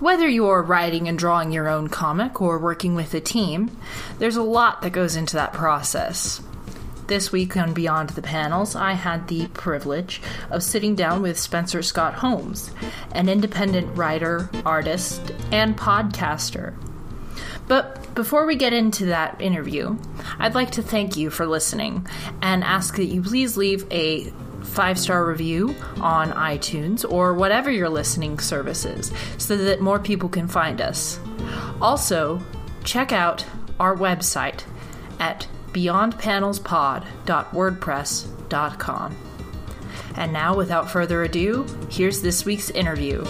Whether you're writing and drawing your own comic or working with a team, there's a lot that goes into that process. This week on Beyond the Panels, I had the privilege of sitting down with Spencer Scott Holmes, an independent writer, artist, and podcaster. But before we get into that interview, I'd like to thank you for listening and ask that you please leave a five star review on iTunes or whatever your listening service is so that more people can find us. Also, check out our website at beyondpanelspod.wordpress.com. And now, without further ado, here's this week's interview.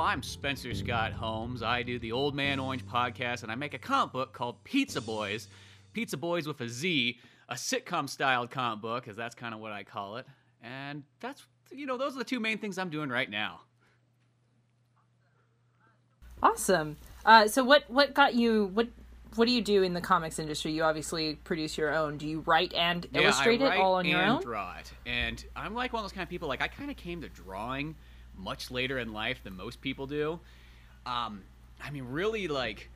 I'm Spencer Scott Holmes. I do the Old Man Orange podcast, and I make a comic book called Pizza Boys. Pizza Boys with a Z, a sitcom styled comic book, because that's kind of what I call it. And that's, you know, those are the two main things I'm doing right now. Awesome. Uh, so what what got you what what do you do in the comics industry? You obviously produce your own. Do you write and Yeah, illustrate it all on your own? draw it. And I'm like one of those kind of people, like, I kind of came to drawing much later in life than most people do. Um, I mean, really, like,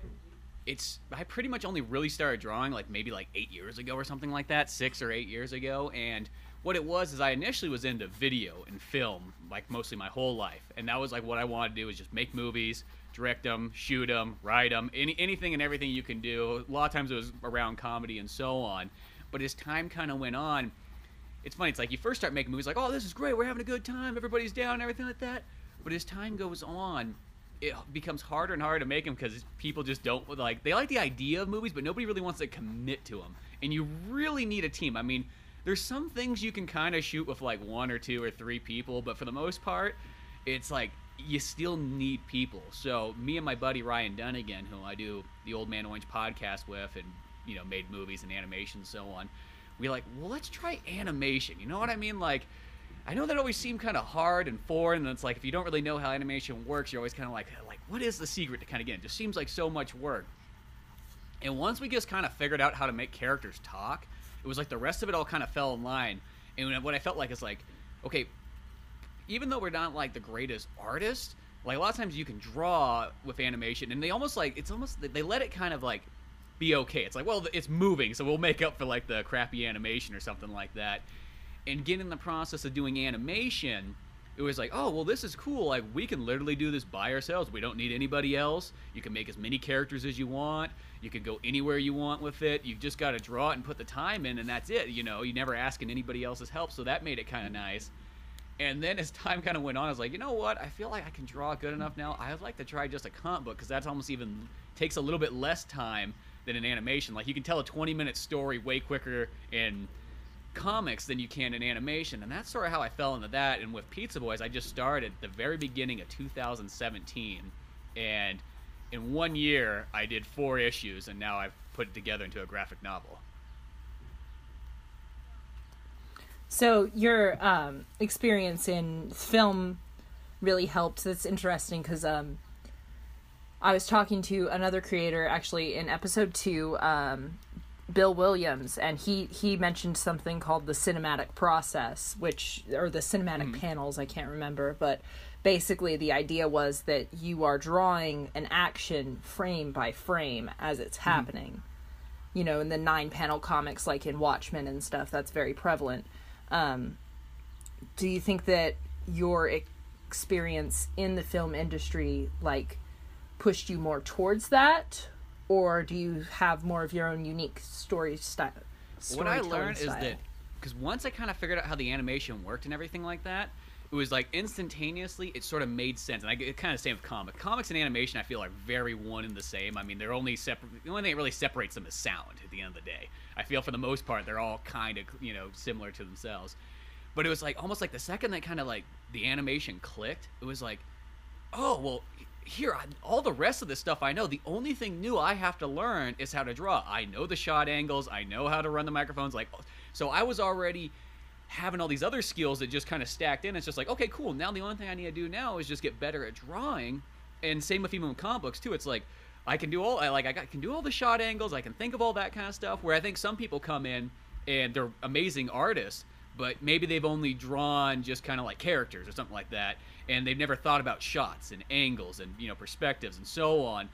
it's I pretty much only really started drawing like maybe like eight years ago or something like that, six or eight years ago. And what it was is I initially was into video and film, like mostly my whole life, and that was like what I wanted to do was just make movies, direct them, shoot them, write them, any anything and everything you can do. A lot of times it was around comedy and so on. But as time kind of went on, it's funny. It's like you first start making movies, like, oh, this is great, we're having a good time, everybody's down, everything like that. But as time goes on, it becomes harder and harder to make them because people just don't like. They like the idea of movies, but nobody really wants to commit to them. And you really need a team. I mean, there's some things you can kind of shoot with like one or two or three people, but for the most part, it's like you still need people. So me and my buddy Ryan Dunnigan, who I do the Old Man Orange podcast with, and you know made movies and animation and so on, we like, well, let's try animation. You know what I mean? Like, I know that always seemed kind of hard and foreign, and it's like if you don't really know how animation works, you're always kind of like, like, what is the secret to kind of get? It just seems like so much work. And once we just kind of figured out how to make characters talk, it was like the rest of it all kind of fell in line. And what I felt like is like, okay, even though we're not like the greatest artists, like a lot of times you can draw with animation, and they almost like it's almost they let it kind of like be okay. It's like, well, it's moving, so we'll make up for like the crappy animation or something like that. And getting in the process of doing animation, it was like, oh, well, this is cool. Like, we can literally do this by ourselves. We don't need anybody else. You can make as many characters as you want. You can go anywhere you want with it. You've just got to draw it and put the time in, and that's it. You know, you never asking anybody else's help, so that made it kind of nice. And then as time kind of went on, I was like, you know what? I feel like I can draw good enough now. I'd like to try just a comp book because that's almost even takes a little bit less time than an animation. Like you can tell a 20 minute story way quicker in comics than you can in animation, and that's sort of how I fell into that. And with Pizza Boys, I just started the very beginning of 2017, and in one year I did four issues, and now I've put it together into a graphic novel. So your um, experience in film really helped. That's interesting because um, I was talking to another creator actually in episode two, um, Bill Williams, and he he mentioned something called the cinematic process, which or the cinematic panels. I can't remember, but basically the idea was that you are drawing an action frame by frame as it's happening. You know, in the nine panel comics, like in Watchmen and stuff, that's very prevalent. Um, do you think that your experience in the film industry like pushed you more towards that or do you have more of your own unique story style what I learned is that because once I kind of figured out how the animation worked and everything like that, it was like instantaneously it sort of made sense. And I it kind of same with comic. Comics and animation I feel are very one and the same. I mean, they're only separate. The only thing that really separates them is sound. At the end of the day, I feel for the most part they're all kind of you know similar to themselves. But it was like almost like the second that kind of like the animation clicked, it was like, oh well, here all the rest of this stuff I know. The only thing new I have to learn is how to draw. I know the shot angles. I know how to run the microphones. Like, so I was already having all these other skills that just kind of stacked in. It's just like, okay, cool. Now the only thing I need to do now is just get better at drawing. And same with even with comic books too. It's like, I can do all I like I got- can do all the shot angles. I can think of all that kind of stuff. Where I think some people come in and they're amazing artists, but maybe they've only drawn just kind of like characters or something like that, and they've never thought about shots and angles and you know perspectives and so on.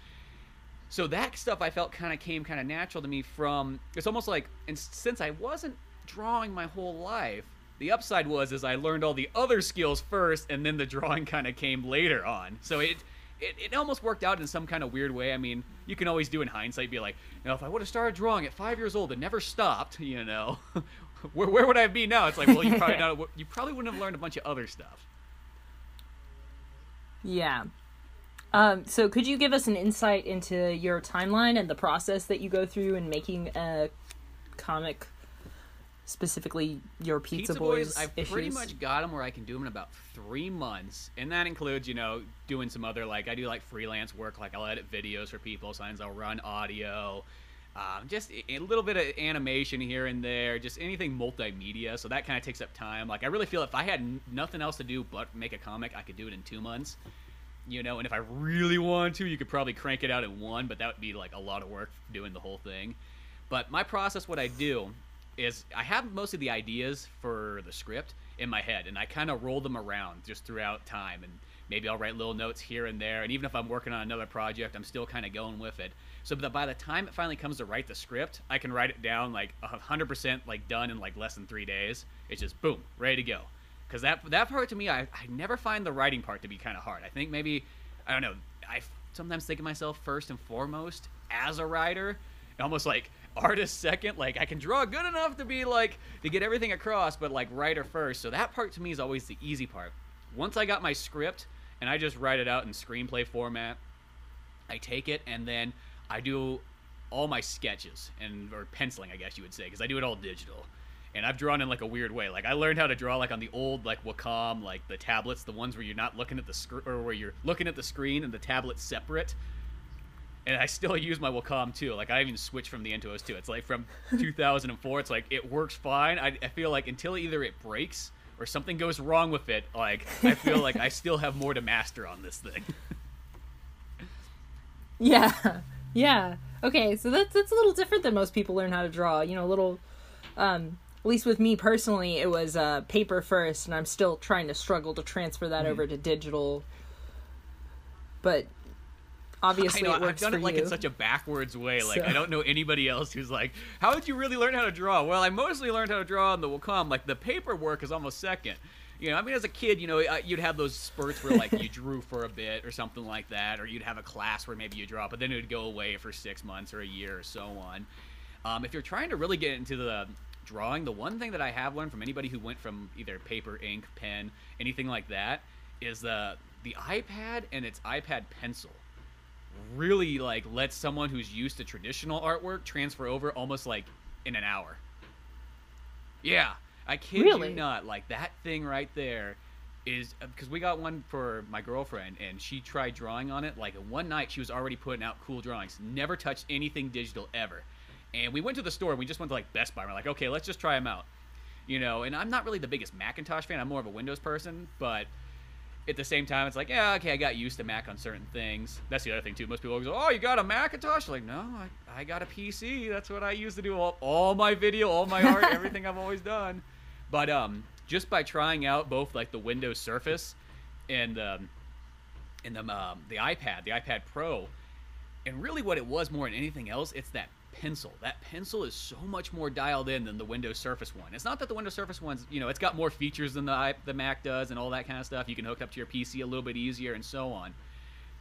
So that stuff I felt kind of came kind of natural to me from. It's almost like, and since I wasn't drawing my whole life, the upside was is I learned all the other skills first, and then the drawing kind of came later on. So it, it it almost worked out in some kind of weird way. I mean, you can always do in hindsight, be like, you know, if I would have started drawing at five years old and never stopped, you know, where where would I be now? It's like, well, you probably not, you probably wouldn't have learned a bunch of other stuff. Yeah. Um, so could you give us an insight into your timeline and the process that you go through in making a comic, specifically your Pizza, Boys, I've issues? pretty much got them where I can do them in about three months, and that includes, you know, doing some other like I do like freelance work, like I'll edit videos for people, sometimes I'll run audio, um, just a little bit of animation here and there, just anything multimedia. So that kind of takes up time. Like I really feel if I had n- nothing else to do but make a comic, I could do it in two months. You know, and if I really wanted to, you could probably crank it out in one, but that would be like a lot of work doing the whole thing. But my process, what I do is I have most of the ideas for the script in my head, and I kind of roll them around just throughout time. And maybe I'll write little notes here and there. And even if I'm working on another project, I'm still kind of going with it. So that by the time it finally comes to write the script, I can write it down like 100% like done in like less than three days. It's just boom, ready to go. Because that that part to me, I, I never find the writing part to be kind of hard. I think maybe I don't know. I sometimes think of myself first and foremost as a writer, almost like artist second. Like I can draw good enough to be like to get everything across, but like writer first. So that part to me is always the easy part. Once I got my script and I just write it out in screenplay format, I take it and then I do all my sketches and or penciling, I guess you would say, because I do it all digital. And I've drawn in like a weird way. Like I learned how to draw like on the old like Wacom, like the tablets, the ones where you're not looking at the screen or where you're looking at the screen and the tablet's separate. And I still use my Wacom too. Like I even switched from the Intuos too. It's like from 2004. It's like it works fine. I, I feel like until either it breaks or something goes wrong with it, like I feel like I still have more to master on this thing. Yeah, yeah. Okay, so that's that's a little different than most people learn how to draw. You know, a little. Um, at least with me personally, it was uh, paper first, and I'm still trying to struggle to transfer that Mm-hmm. over to digital. But obviously, I know it I've done it like you. in such a backwards way. Like So- I don't know anybody else who's like, "How did you really learn how to draw?" Well, I mostly learned how to draw on the Wacom. Like the paperwork is almost second. You know, I mean, as a kid, you know, you'd have those spurts where like you drew for a bit or something like that, or you'd have a class where maybe you draw, but then it would go away for six months or a year or so on. Um, if you're trying to really get into the drawing, the one thing that I have learned from anybody who went from either paper, ink, pen, anything like that, is the the iPad and its iPad pencil really like lets someone who's used to traditional artwork transfer over almost like in an hour. Yeah, I kid Really? you not. Like that thing right there is uh, because we got one for my girlfriend and she tried drawing on it. Like one night she was already putting out cool drawings. Never touched anything digital ever. And we went to the store. and We just went to like Best Buy. And we're like, okay, let's just try them out. You know, and I'm not really the biggest Macintosh fan. I'm more of a Windows person, but at the same time, it's like, yeah, okay, I got used to Mac on certain things. That's the other thing too. Most people always go, "Oh, you got a Macintosh?" Like, no, I, I got a PC. That's what I use to do all, all my video, all my art, everything I've always done. But um, just by trying out both like the Windows Surface and um, and the um, the iPad, the iPad Pro, and really what it was more than anything else, it's that pencil. That pencil is so much more dialed in than the Windows Surface one. It's not that the Windows Surface one's, you know, it's got more features than the the Mac does and all that kind of stuff. You can hook up to your PC a little bit easier and so on.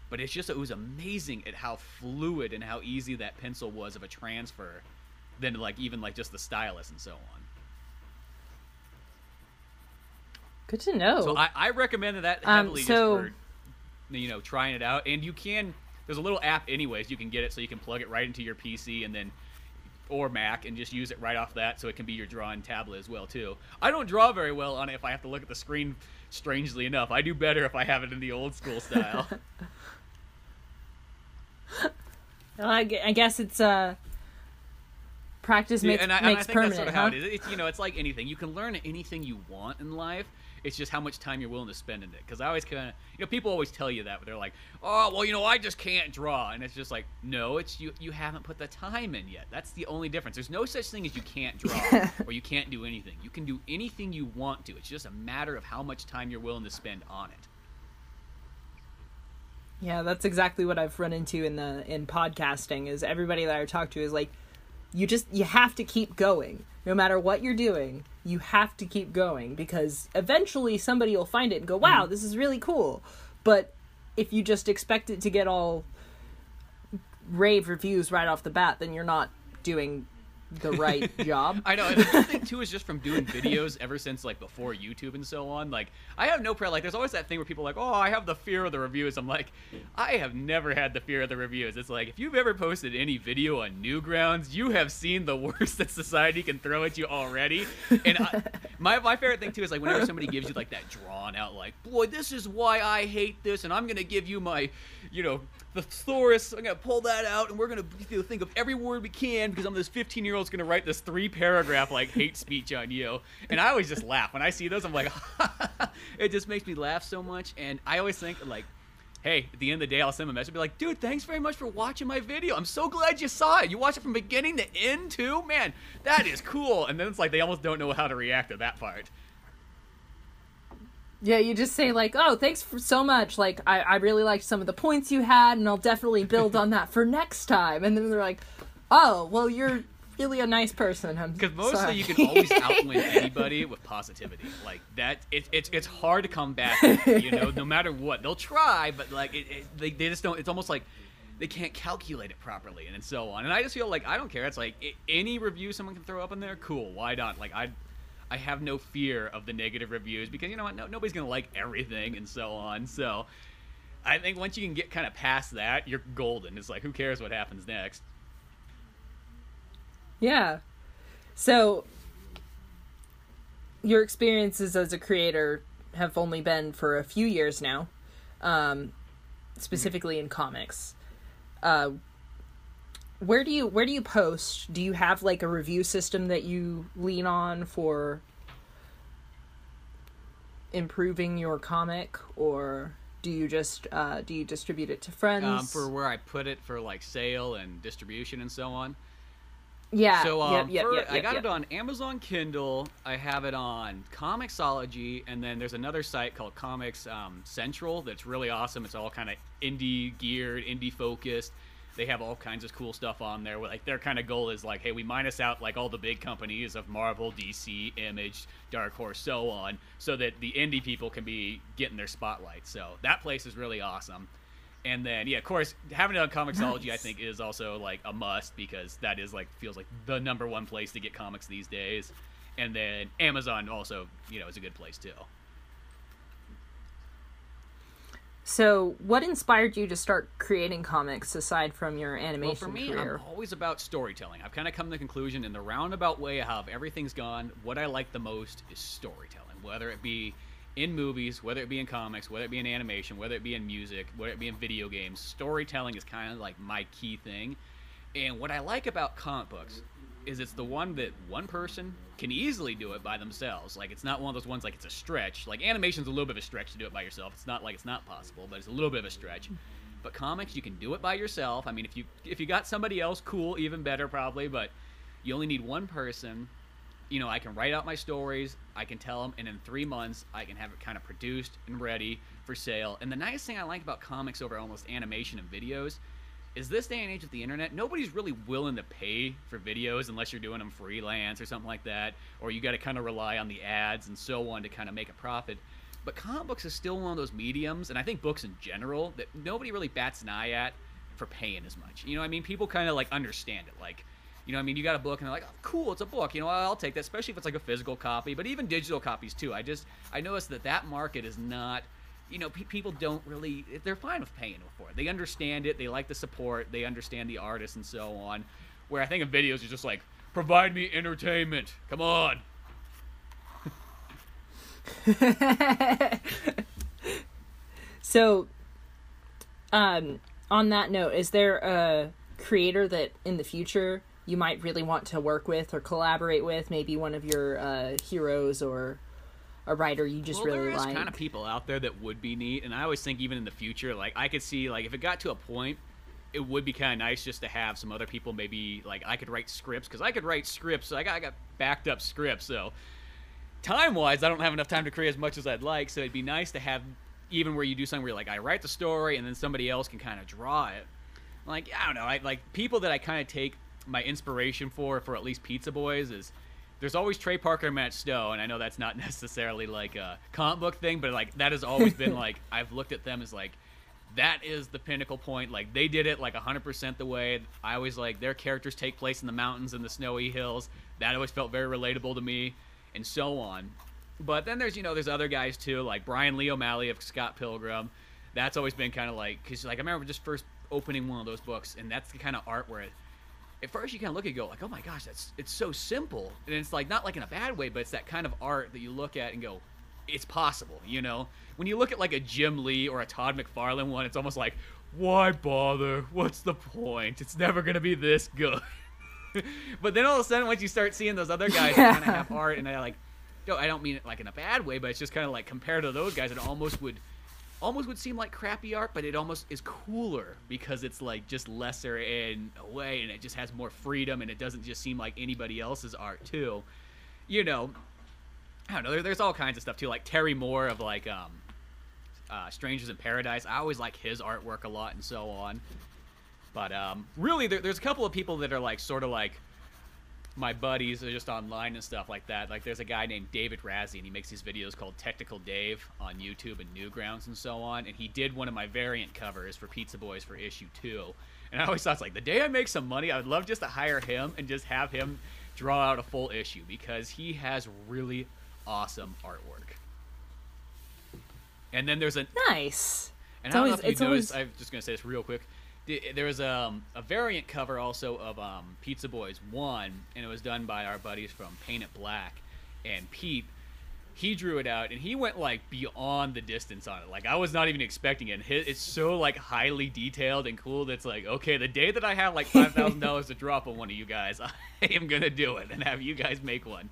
But it's just it was amazing at how fluid and how easy that pencil was of a transfer than like even like just the stylus and so on. Good to know. So I, I recommend that Um, heavily so- just for you know trying it out. And you can there's a little app anyways you can get it so you can plug it right into your PC and then or Mac and just use it right off that so it can be your drawing tablet as well too. I don't draw very well on it if I have to look at the screen. Strangely enough, I do better if I have it in the old school style. I, I guess it's uh, practice Yeah, makes, and I, and I think permanent. that's sort of how it is. It's you know, it's like anything. You can learn anything you want in life. It's just how much time you're willing to spend in it. Because I always kind of, you know, people always tell you that. But they're like, oh, well, you know, I just can't draw, and it's just like, no, it's you. You haven't put the time in yet. That's the only difference. There's no such thing as you can't draw or you can't do anything. You can do anything you want to. It's just a matter of how much time you're willing to spend on it. Yeah, that's exactly what I've run into in the in podcasting is everybody that I talk to is like you just you have to keep going. No matter what you're doing, you have to keep going because eventually somebody will find it and go, "Wow, mm-hmm. this is really cool." But if you just expect it to get all rave reviews right off the bat, then you're not doing the right job. I know. Too is just from doing videos ever since like before YouTube and so on. Like I have no prayer. Like there's always that thing where people are like, oh, I have the fear of the reviews. I'm like, I have never had the fear of the reviews. It's like if you've ever posted any video on Newgrounds, you have seen the worst that society can throw at you already. And I, my my favorite thing too is like whenever somebody gives you like that drawn out like, boy, this is why I hate this, and I'm gonna give you my, you know, the thesaurus. I'm gonna pull that out, and we're gonna think of every word we can because I'm this 15 year old's gonna write this three paragraph like hate speech on you. And I always just laugh when I see those. I'm like, it just makes me laugh so much. And I always think like. Hey, at the end of the day, I'll send a message. Be like, dude, thanks very much for watching my video. I'm so glad you saw it. You watched it from beginning to end, too. Man, that is cool. And then it's like they almost don't know how to react to that part. Yeah, you just say like, "Oh, thanks for so much. Like, I I really liked some of the points you had, and I'll definitely build on that for next time." And then they're like, "Oh, well, you're really a nice person." Because mostly sorry. you can always outwin anybody with positivity. Like that, it, it's it's hard to come back. You know, no matter what, they'll try, but like it, it, they they just don't. It's almost like they can't calculate it properly, and so on. And I just feel like I don't care. It's like any review someone can throw up in there, cool. Why not? Like I. I have no fear of the negative reviews because you know what? No, nobody's gonna like everything and so on. So, I think once you can get kind of past that, you're golden. It's like who cares what happens next? Yeah. So your experiences as a creator have only been for a few years now, um, specifically in comics. Uh, where do you where do you post? Do you have like a review system that you lean on for improving your comic, or do you just uh, do you distribute it to friends? Um, for where I put it for like sale and distribution and so on. Yeah, So um, yep, yep, for- yep, I got it on Amazon Kindle. I have it on Comixology, and then there's another site called Comics um, Central that's really awesome. It's all kind of indie geared, indie focused. They have all kinds of cool stuff on there. Like their kind of goal is like, hey, we minus out like all the big companies of Marvel, DC, Image, Dark Horse, so on, so that the indie people can be getting their spotlight. So that place is really awesome. And then, yeah, of course, having it on Comixology, I think, is also like a must because that is like feels like the number one place to get comics these days. And then Amazon also, you know, is a good place too. So, what inspired you to start creating comics aside from your animation Well, for me, career? I'm always about storytelling. I've kind of come to the conclusion in the roundabout way of how everything's gone. What I like the most is storytelling, whether it be in movies, whether it be in comics, whether it be in animation, whether it be in music, whether it be in video games. Storytelling is kind of like my key thing. And what I like about comic books is it's the one that one person can easily do it by themselves. Like it's not one of those ones like it's a stretch. Like animation's a little bit of a stretch to do it by yourself. It's not like it's not possible, but it's a little bit of a stretch. But comics, you can do it by yourself. I mean, if you if you got somebody else, cool, even better probably. But you only need one person. You know, I can write out my stories. I can tell them, and in three months, I can have it kind of produced and ready for sale. And the nice thing I like about comics over almost animation and videos is this day and age with the internet, nobody's really willing to pay for videos unless you're doing them freelance or something like that, or you got to kind of rely on the ads and so on to kind of make a profit. But comic books is still one of those mediums, and I think books in general that nobody really bats an eye at for paying as much. You know, I mean, people kind of like understand it, like. You know, I mean, you got a book, and they're like, oh, "Cool, it's a book." You know, I'll take that, especially if it's like a physical copy. But even digital copies too. I just I noticed that that market is not you know, pe- people don't really, they're fine with paying for it. They understand it. They like the support. They understand the artist and so on. Where I think of videos, you're just like, provide me entertainment. Come on. so, um, on that note, is there a creator that in the future you might really want to work with or collaborate with? Maybe one of your uh, heroes or a writer you just well, really like. kind of people out there that would be neat, and I always think even in the future, like I could see like if it got to a point, it would be kind of nice just to have some other people maybe like I could write scripts because I could write scripts. So I got, I got backed up scripts, so time wise, I don't have enough time to create as much as I'd like. So it'd be nice to have even where you do something where like I write the story and then somebody else can kind of draw it. Like I don't know, I like people that I kind of take my inspiration for for at least Pizza Boys is there's always Trey Parker and Matt Stone, and I know that's not necessarily like a comic book thing, but like that has always been like I've looked at them as like that is the pinnacle point. Like they did it like 100% the way I always like their characters take place in the mountains and the snowy hills. That always felt very relatable to me, and so on. But then there's you know there's other guys too like Brian Lee O'Malley of Scott Pilgrim. That's always been kind of like because like I remember just first opening one of those books, and that's the kind of art where it, at first you kind of look at it and go like, oh my gosh, that's it's so simple, and it's like not like in a bad way, but it's that kind of art that you look at and go, it's possible, you know. When you look at like a Jim Lee or a Todd McFarlane one, it's almost like, why bother? What's the point? It's never gonna be this good. but then all of a sudden, once you start seeing those other guys Yeah. kind of have art, and I like, no, I don't mean it like in a bad way, but it's just kind of like compared to those guys, it almost would almost would seem like crappy art, but it almost is cooler because it's like just lesser in a way, and it just has more freedom, and it doesn't just seem like anybody else's art too. You know, I don't know. There, there's all kinds of stuff too, like Terry Moore of like um, uh, Strangers in Paradise. I always like his artwork a lot, and so on. But um, really, there, there's a couple of people that are like sort of like my buddies are just online and stuff like that. Like there's a guy named David Razzie, and he makes these videos called Technical Dave on YouTube and Newgrounds and so on. And he did one of my variant covers for Pizza Boys for issue two. And I always thought, it's like, the day I make some money, I would love just to hire him and just have him draw out a full issue because he has really awesome artwork. And then there's a nice. and It's I don't always- know if you noticed. always- I'm just gonna say this real quick. The- There was um, a variant cover also of um, Pizza Boys One, and it was done by our buddies from Paint It Black, and Pete. He drew it out, and he went like beyond the distance on it. Like I was not even expecting it. And hi- It's so like highly detailed and cool. That's like, okay, the day that I have like five thousand dollars to drop on one of you guys, I am gonna do it and have you guys make one.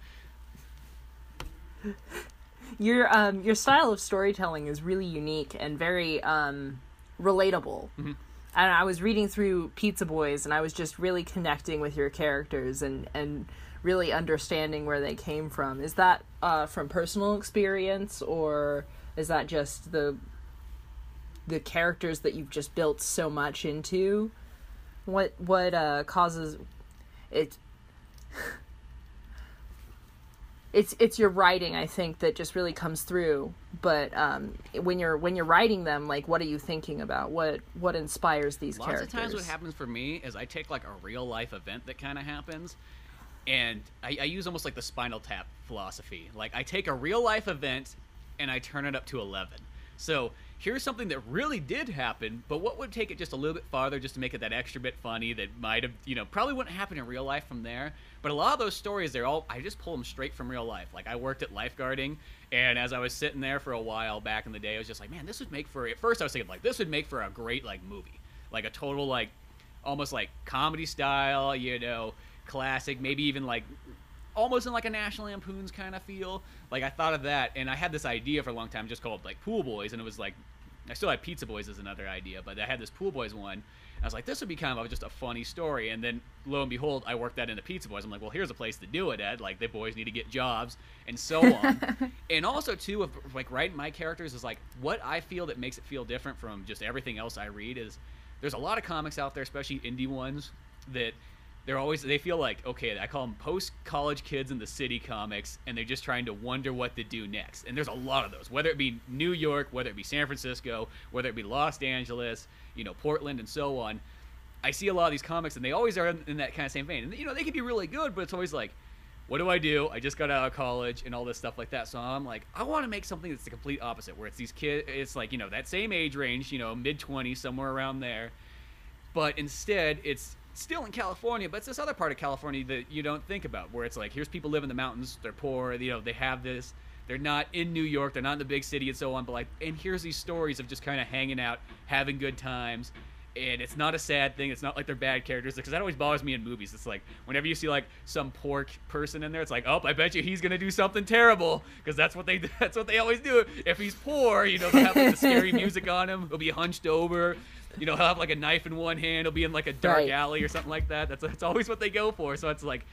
Your um your style of storytelling is really unique and very um relatable. Mm-hmm. And I was reading through Pizza Boys and I was just really connecting with your characters and and really understanding where they came from. Is that uh from personal experience or is that just the the characters that you've just built so much into? What what uh causes it it's it's your writing i think that just really comes through but um when you're when you're writing them like what are you thinking about what what inspires these Lots characters of times, what happens for me is I take like a real life event that kind of happens, and I, I use almost like the Spinal Tap philosophy. Like I take a real life event and I turn it up to eleven. So here's something that really did happen, but what would take it just a little bit farther, just to make it that extra bit funny that might have, you know, probably wouldn't happen in real life from there. But a lot of those stories, they're all I just pull them straight from real life. Like I worked at lifeguarding, and as I was sitting there for a while back in the day, I was just like, man, this would make for. At first, I was thinking like this would make for a great like movie, like a total like almost like comedy style, you know, classic, maybe even like almost in like a National Lampoon's kind of feel. Like I thought of that, and I had this idea for a long time, just called like Pool Boys, and it was like I still had Pizza Boys as another idea, but I had this Pool Boys one. I was like, this would be kind of just a funny story, and then lo and behold, I worked that into Pizza Boys. I'm like, well, here's a place to do it at. Like the boys need to get jobs, and so on. and also too, of like writing my characters is like what I feel that makes it feel different from just everything else I read is there's a lot of comics out there, especially indie ones, that they're always they feel like okay i call them post college kids in the city comics and they're just trying to wonder what to do next and there's a lot of those whether it be new york whether it be san francisco whether it be los angeles you know portland and so on i see a lot of these comics and they always are in, in that kind of same vein and you know they can be really good but it's always like what do I do? I just got out of college and all this stuff like that. So I'm like, I want to make something that's the complete opposite, where it's these kids, it's like, you know, that same age range, you know, mid 20s, somewhere around there. But instead, it's still in California, but it's this other part of California that you don't think about, where it's like, here's people live in the mountains, they're poor, you know, they have this. They're not in New York, they're not in the big city and so on, but like, and here's these stories of just kind of hanging out, having good times, and it's not a sad thing. It's not like they're bad characters because that always bothers me in movies. It's like whenever you see like some poor person in there, it's like, oh, I bet you he's gonna do something terrible because that's what they that's what they always do. If he's poor, you know, they have like, the scary music on him. He'll be hunched over. You know, he'll have like a knife in one hand. He'll be in like a dark Right. alley or something like that. That's that's always what they go for. So it's like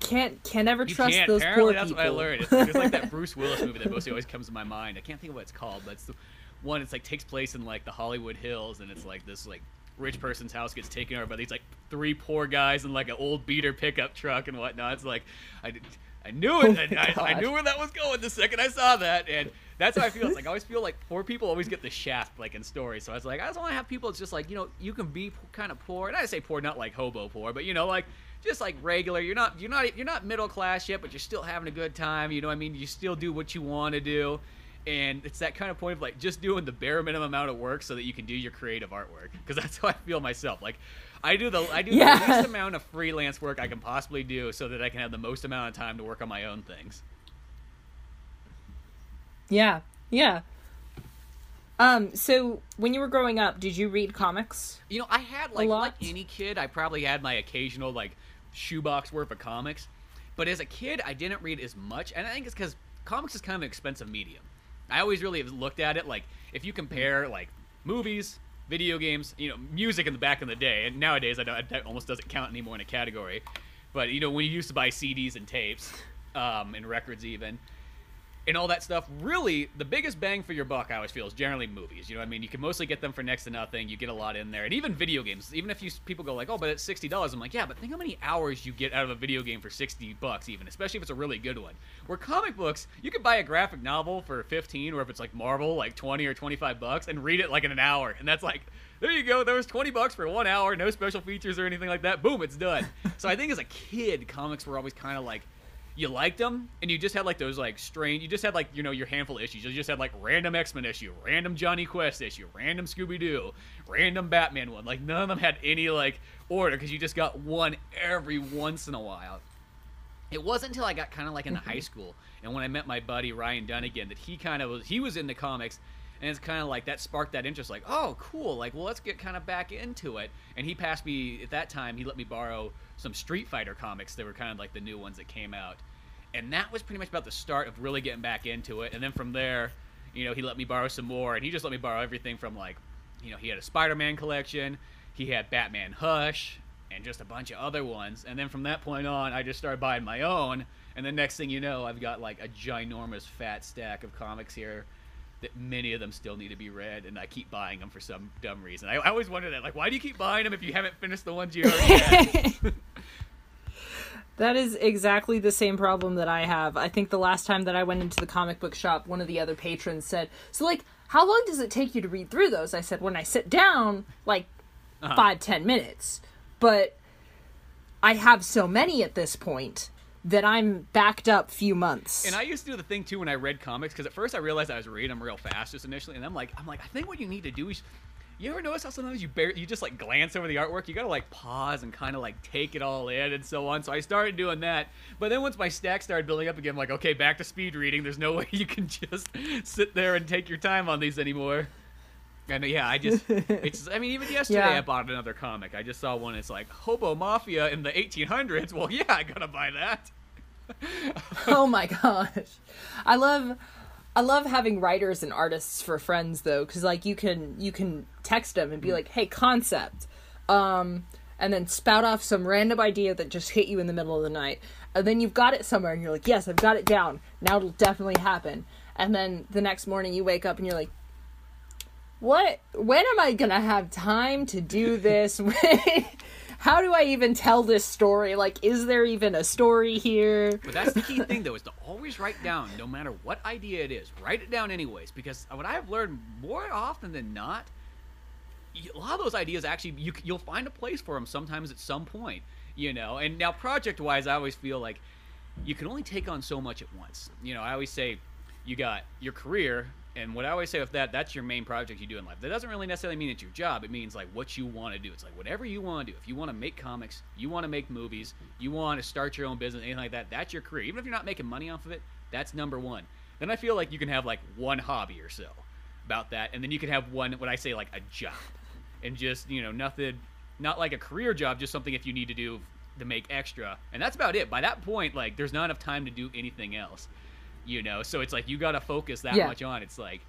Can't can never you trust can't. those Apparently, poor that's people. what I learned. It's, like- it's like that Bruce Willis movie that mostly always comes to my mind. I can't think of what it's called, but it's the one. It's like takes place in like the Hollywood Hills, and it's like this like rich person's house gets taken over by these like three poor guys in like an old beater pickup truck and whatnot. It's like I. I knew it. Oh I, I, I knew where that was going the second I saw that, and that's how I feel. It's like I always feel like poor people always get the shaft, like in stories. So I was like, I just want to have people. It's just like you know, you can be kind of poor, and I say poor, not like hobo poor, but you know, like just like regular. You're not, you're not, you're not middle class yet, but you're still having a good time. You know, what I mean, you still do what you want to do, and it's that kind of point of like just doing the bare minimum amount of work so that you can do your creative artwork. Because that's how I feel myself. Like. I do the I do Yeah. the least amount of freelance work I can possibly do so that I can have the most amount of time to work on my own things. Yeah, yeah. Um, so when you were growing up, did you read comics? You know, I had like like any kid, I probably had my occasional like shoebox worth of comics, but as a kid, I didn't read as much, and I think it's because comics is kind of an expensive medium. I always really have looked at it like if you compare like movies, video games, you know, music in the back in the day, and nowadays I don't, almost doesn't count anymore in a category. But you know, when you used to buy CDs and tapes, um, and records even, and all that stuff. Really, the biggest bang for your buck, I always feel, is generally movies. You know, what I mean, you can mostly get them for next to nothing. You get a lot in there, and even video games. Even if you people go like, "Oh, but it's sixty dollars," I'm like, "Yeah, but think how many hours you get out of a video game for sixty bucks, even, especially if it's a really good one." Where comic books, you can buy a graphic novel for fifteen, or if it's like Marvel, like twenty or twenty five bucks, and read it like in an hour, and that's like. There you go. There was twenty bucks for one hour, no special features or anything like that. Boom, it's done. so I think as a kid, comics were always kind of like you liked them and you just had like those like strange you just had like you know your handful of issues. You just had like random x-men issue random jonny quest issue random scooby-doo random batman one. Like none of them had any like order because you just got one every once in a while. It wasn't until i got kind of like into high school and when i met my buddy ryan dunnigan that he kind of was he was into comics and it's kind of like that sparked that interest like oh cool like well let's get kind of back into it. And he passed me at that time he let me borrow some street fighter comics they were kind of like the new ones that came out. And that was pretty much about the start of really getting back into it. And then from there you know he let me borrow some more and he just let me borrow everything from like you know he had a spider-man collection he had batman hush and just a bunch of other ones. And then from that point on i just started buying my own. And the next thing you know i've got like a ginormous fat stack of comics here that many of them still need to be read, and I keep buying them for some dumb reason. I, I always wonder that, like, why do you keep buying them if you haven't finished the ones you already had? That is exactly the same problem that I have. I think the last time that I went into the comic book shop, one of the other patrons said, So, like, how long does it take you to read through those? I said, When I sit down, like, Uh-huh. five, ten minutes. But I have so many at this point that I'm backed up few months. And I used to do the thing too when I read comics because at first I realized I was reading them real fast just initially, and I'm like, I'm like, I think what you need to do is, you ever notice how sometimes you you just like glance over the artwork, you gotta like pause and kind of like take it all in and so on. So I started doing that, but then once my stack started building up again, I'm like, okay, back to speed reading. There's no way you can just sit there and take your time on these anymore. And yeah, I just, it's, I mean, even yesterday Yeah. I bought another comic. I just saw one. It's like Hobo Mafia in the 1800s. Well, yeah, I gotta buy that. oh my gosh i love i love having writers and artists for friends though because like you can you can text them and be like hey concept um and then spout off some random idea that just hit you in the middle of the night and then you've got it somewhere and you're like yes i've got it down now it'll definitely happen and then the next morning you wake up and you're like what when am i gonna have time to do this how do i even tell this story like is there even a story here But that's the key thing, though, is to always write down, no matter what idea it is, write it down anyways. Because what I've learned more often than not, a lot of those ideas actually you, you'll find a place for them sometimes at some point, you know. And now, project-wise, I always feel like you can only take on so much at once. You know, I always say you got your career, and what I always say with that, that's your main project you do in life. That doesn't really necessarily mean it's your job. It means like what you want to do. It's like whatever you want to do. If you want to make comics, you want to make movies, you want to start your own business, anything like that, that's your career. Even if you're not making money off of it, that's number one. Then I feel like you can have like one hobby or so about that, and then you can have one what I say like a job. and just you know nothing, not like a career job, just something if you need to do to make extra, and that's about it. By that point, like there's not enough time to do anything else, you know. So it's like you got to focus that Yeah. much on. It's like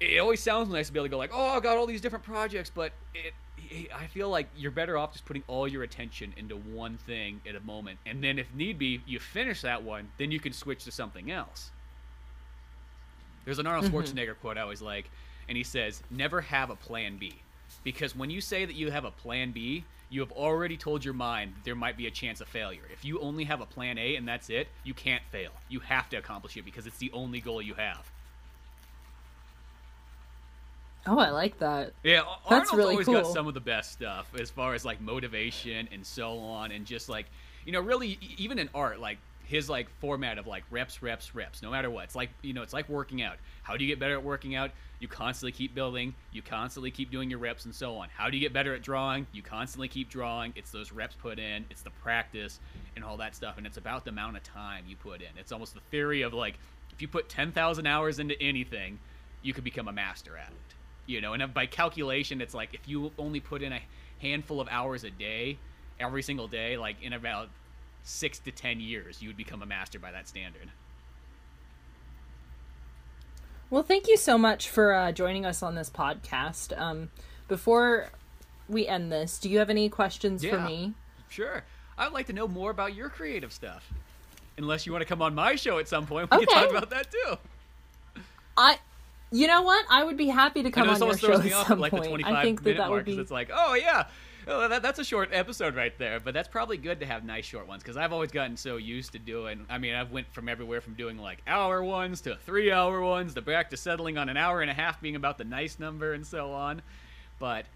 it always sounds nice to be able to go like, oh, I got all these different projects, but it, it, I feel like you're better off just putting all your attention into one thing at a moment, and then if need be, you finish that one, then you can switch to something else. There's an Arnold mm-hmm. Schwarzenegger quote I always like, and he says, "Never have a plan B," because when you say that you have a plan B, you have already told your mind that there might be a chance of failure. If you only have a plan A and that's it, you can't fail. You have to accomplish it because it's the only goal you have. Oh, I like that. Yeah, That's Arnold's really always got some of the best stuff as far as like motivation and so on, and just like you know, really even in art, like his like format of like reps, reps, reps, no matter what. It's like you know, it's like working out. How do you get better at working out? You constantly keep building. You constantly keep doing your reps and so on. How do you get better at drawing? You constantly keep drawing. It's those reps put in. It's the practice and all that stuff, and it's about the amount of time you put in. It's almost the theory of like if you put ten thousand hours into anything, you could become a master at it you know and by calculation it's like if you only put in a handful of hours a day every single day like in about six to ten years you would become a master by that standard Well, thank you so much for uh, joining us on this podcast. Um, before we end this, do you have any questions for me? sure i'd like to know more about your creative stuff unless you want to come on my show at some point we can talk about that too I, you know what? I would be happy to come on your show at off some at like the point. I think that that would be. it's like oh yeah oh, that, that's a short episode right there but that's probably good to have nice short ones because i've always gotten so used to doing i mean i've went from everywhere from doing like hour ones to three hour ones to back to settling on an hour and a half being about the nice number and so on. But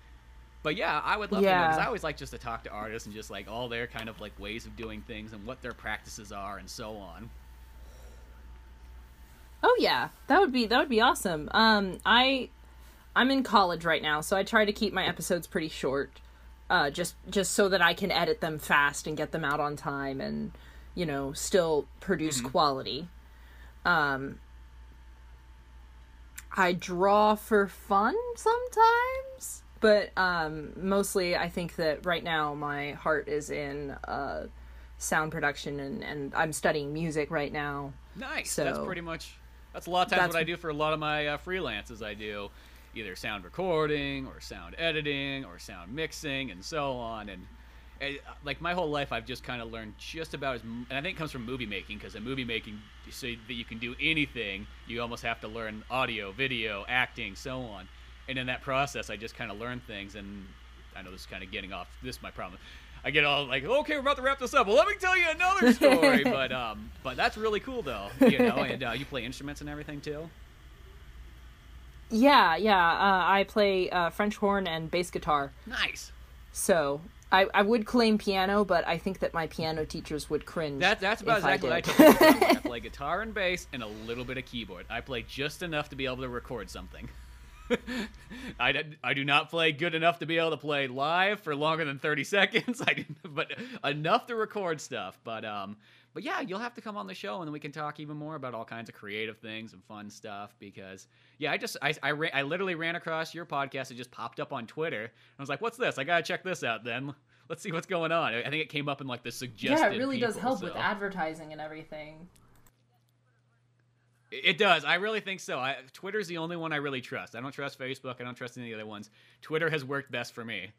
but yeah i would love to know because i always like just to talk to artists and just like all their kind of like ways of doing things and what their practices are and so on. Oh yeah, that would be that would be awesome. Um, I I'm in college right now, so I try to keep my episodes pretty short, uh, just just so that I can edit them fast and get them out on time, and you know still produce quality. Um, I draw for fun sometimes, but um, mostly I think that right now my heart is in uh, sound production, and and I'm studying music right now. Nice. that's pretty much. That's a lot of times what I do for a lot of my uh, freelances. I do either sound recording or sound editing or sound mixing and so on. And uh, like my whole life, I've just kind of learned just about as. And I think it comes from movie making because in movie making, you so that you can do anything, you almost have to learn audio, video, acting, so on. And in that process, I just kind of learn things. And I know this is kind of getting off. This is my problem. I get all like, okay, we're about to wrap this up. Well, let me tell you another story. but um, but that's really cool though, you know. And uh, you play instruments and everything too. Yeah, yeah. Uh, I play uh, French horn and bass guitar. Nice. So I, I would claim piano, but I think that my piano teachers would cringe. That, that's about if I exactly what I took. I play guitar and bass and a little bit of keyboard. I play just enough to be able to record something. I, I do not play good enough to be able to play live for longer than 30 seconds. I but enough to record stuff. But um, but yeah, you'll have to come on the show and then we can talk even more about all kinds of creative things and fun stuff. Because yeah, I just I I, ra- I literally ran across your podcast. It just popped up on Twitter. I was like, what's this? I gotta check this out. Then let's see what's going on. I think it came up in like the suggested. yeah, it really does people, help with advertising and everything. It does. I really think so. I, Twitter's the only one I really trust. I don't trust Facebook. I don't trust any of the other ones. Twitter has worked best for me.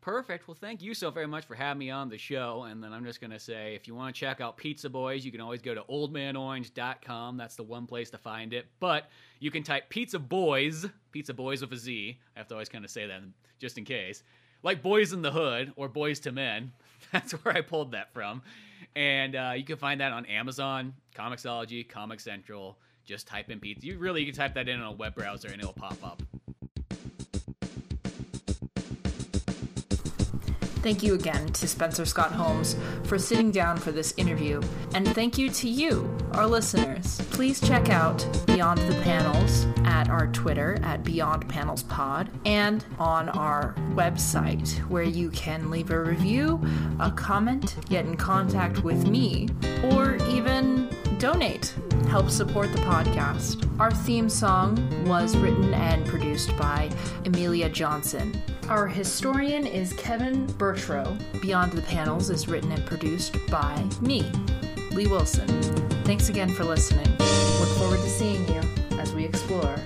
Perfect. Well, thank you so very much for having me on the show. And then I'm just going to say if you want to check out Pizza Boys, you can always go to oldmanorange.com. That's the one place to find it. But you can type Pizza Boys, Pizza Boys with a Z. I have to always kind of say that just in case. Like Boyz n the Hood or Boyz II Men. That's where I pulled that from. And uh, you can find that on Amazon, Comixology, Comic Central. Just type in pizza. You really you can type that in on a web browser and it'll pop up. Thank you again to Spencer Scott Holmes for sitting down for this interview, and thank you to you, our listeners. Please check out Beyond the Panels at our Twitter at Beyond Panels Pod and on our website where you can leave a review, a comment, get in contact with me, or even donate. Help support the podcast. Our theme song was written and produced by Amelia Johnson. Our historian is Kevin Bertrow. Beyond the Panels is written and produced by me, Lee Wilson. Thanks again for listening. Look forward to seeing you as we explore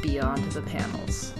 Beyond the Panels.